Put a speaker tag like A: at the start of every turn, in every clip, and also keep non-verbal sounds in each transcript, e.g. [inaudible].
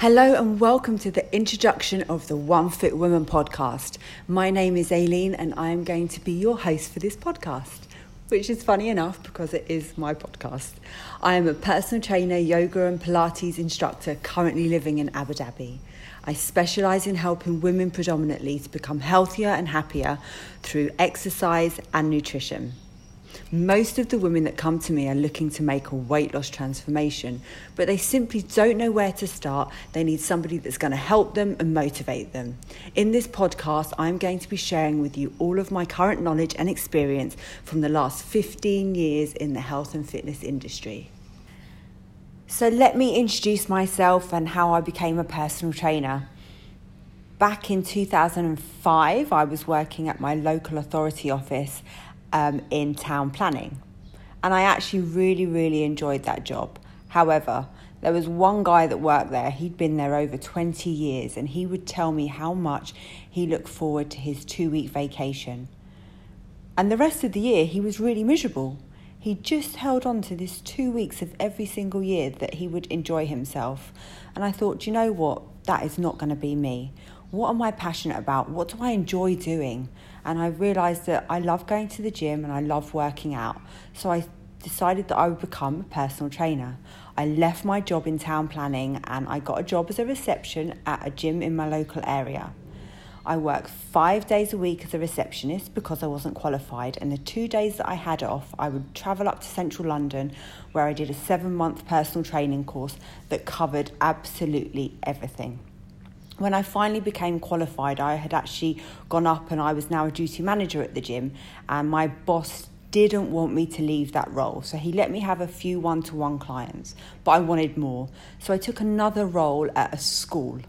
A: Hello and welcome to the introduction of the One Fit Woman podcast. My name is Aileen and I am going to be your host for this podcast, which is funny enough because it is my podcast. I am a personal trainer, yoga and Pilates instructor currently living in Abu Dhabi. I specialise in helping women predominantly to become healthier and happier through exercise and nutrition. Most of the women that come to me are looking to make a weight loss transformation, but they simply don't know where to start. They need somebody that's going to help them and motivate them. In this podcast, I'm going to be sharing with you all of my current knowledge and experience from the last 15 years in the health and fitness industry. So, let me introduce myself and how I became a personal trainer. Back in 2005, I was working at my local authority office um, in town planning. And I actually really, really enjoyed that job. However, there was one guy that worked there, he'd been there over 20 years, and he would tell me how much he looked forward to his two week vacation. And the rest of the year, he was really miserable. He just held on to this two weeks of every single year that he would enjoy himself. And I thought, you know what? That is not going to be me. What am I passionate about? What do I enjoy doing? and I realised that I love going to the gym and I love working out. So I decided that I would become a personal trainer. I left my job in town planning and I got a job as a reception at a gym in my local area. I worked five days a week as a receptionist because I wasn't qualified, and the two days that I had off, I would travel up to central London where I did a seven month personal training course that covered absolutely everything when I finally became qualified, I had actually gone up and I was now a duty manager at the gym, and my boss didn't want me to leave that role. So he let me have a few one to one clients, but I wanted more. So I took another role at a school.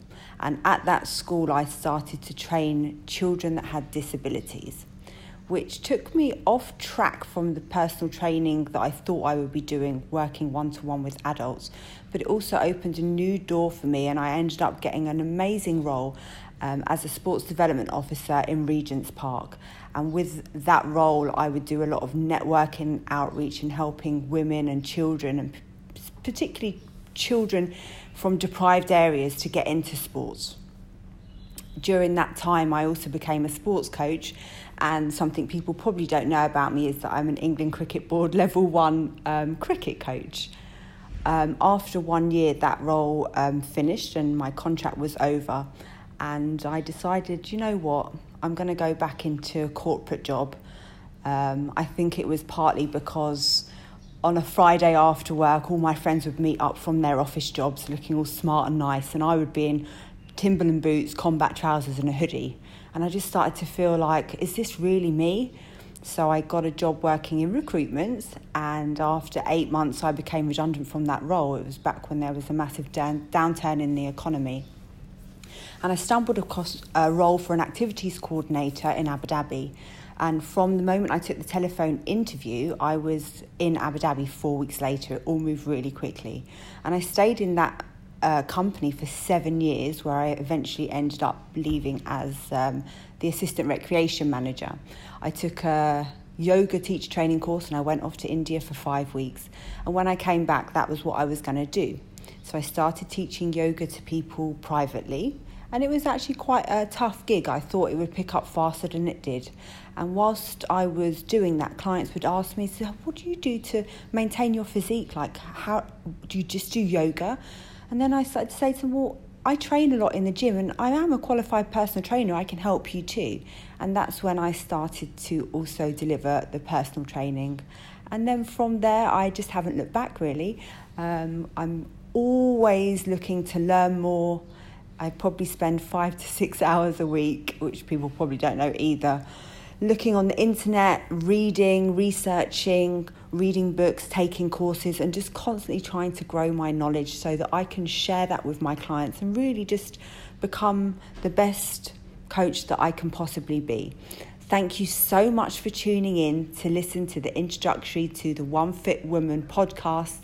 A: And at that school, I started to train children that had disabilities which took me off track from the personal training that I thought I would be doing, working one to one with adults. But it also opened a new door for me, and I ended up getting an amazing role um, as a sports development officer in Regent's Park. And with that role, I would do a lot of networking outreach and helping women and children, and particularly children from deprived areas, to get into sports during that time, I also became a sports coach. And something people probably don't know about me is that I'm an England Cricket Board [laughs] level one um, cricket coach. Um, after one year, that role um, finished and my contract was over. And I decided, you know what, I'm going to go back into a corporate job. Um, I think it was partly because on a Friday after work, all my friends would meet up from their office jobs looking all smart and nice, and I would be in Timberland boots, combat trousers, and a hoodie. And I just started to feel like, is this really me? So I got a job working in recruitment, and after eight months, I became redundant from that role. It was back when there was a massive down- downturn in the economy. And I stumbled across a role for an activities coordinator in Abu Dhabi. And from the moment I took the telephone interview, I was in Abu Dhabi four weeks later. It all moved really quickly. And I stayed in that uh, company for seven years, where I eventually ended up leaving as um, the assistant recreation manager. I took a yoga teacher training course and I went off to India for five weeks. And when I came back, that was what I was going to do. So I started teaching yoga to people privately. And it was actually quite a tough gig. I thought it would pick up faster than it did. And whilst I was doing that, clients would ask me, so what do you do to maintain your physique? Like, how do you just do yoga? And then I started to say to them, well, I train a lot in the gym and I am a qualified personal trainer. I can help you too. And that's when I started to also deliver the personal training. And then from there, I just haven't looked back really. Um, I'm always looking to learn more. I probably spend five to six [laughs] hours a week, which people probably don't know either, looking on the internet, reading, researching, reading books, taking courses, and just constantly trying to grow my knowledge so that I can share that with my clients and really just become the best coach that I can possibly be. Thank you so much for tuning in to listen to the introductory to the One Fit Woman podcast.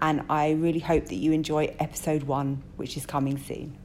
A: And I really hope that you enjoy episode one, which is coming soon.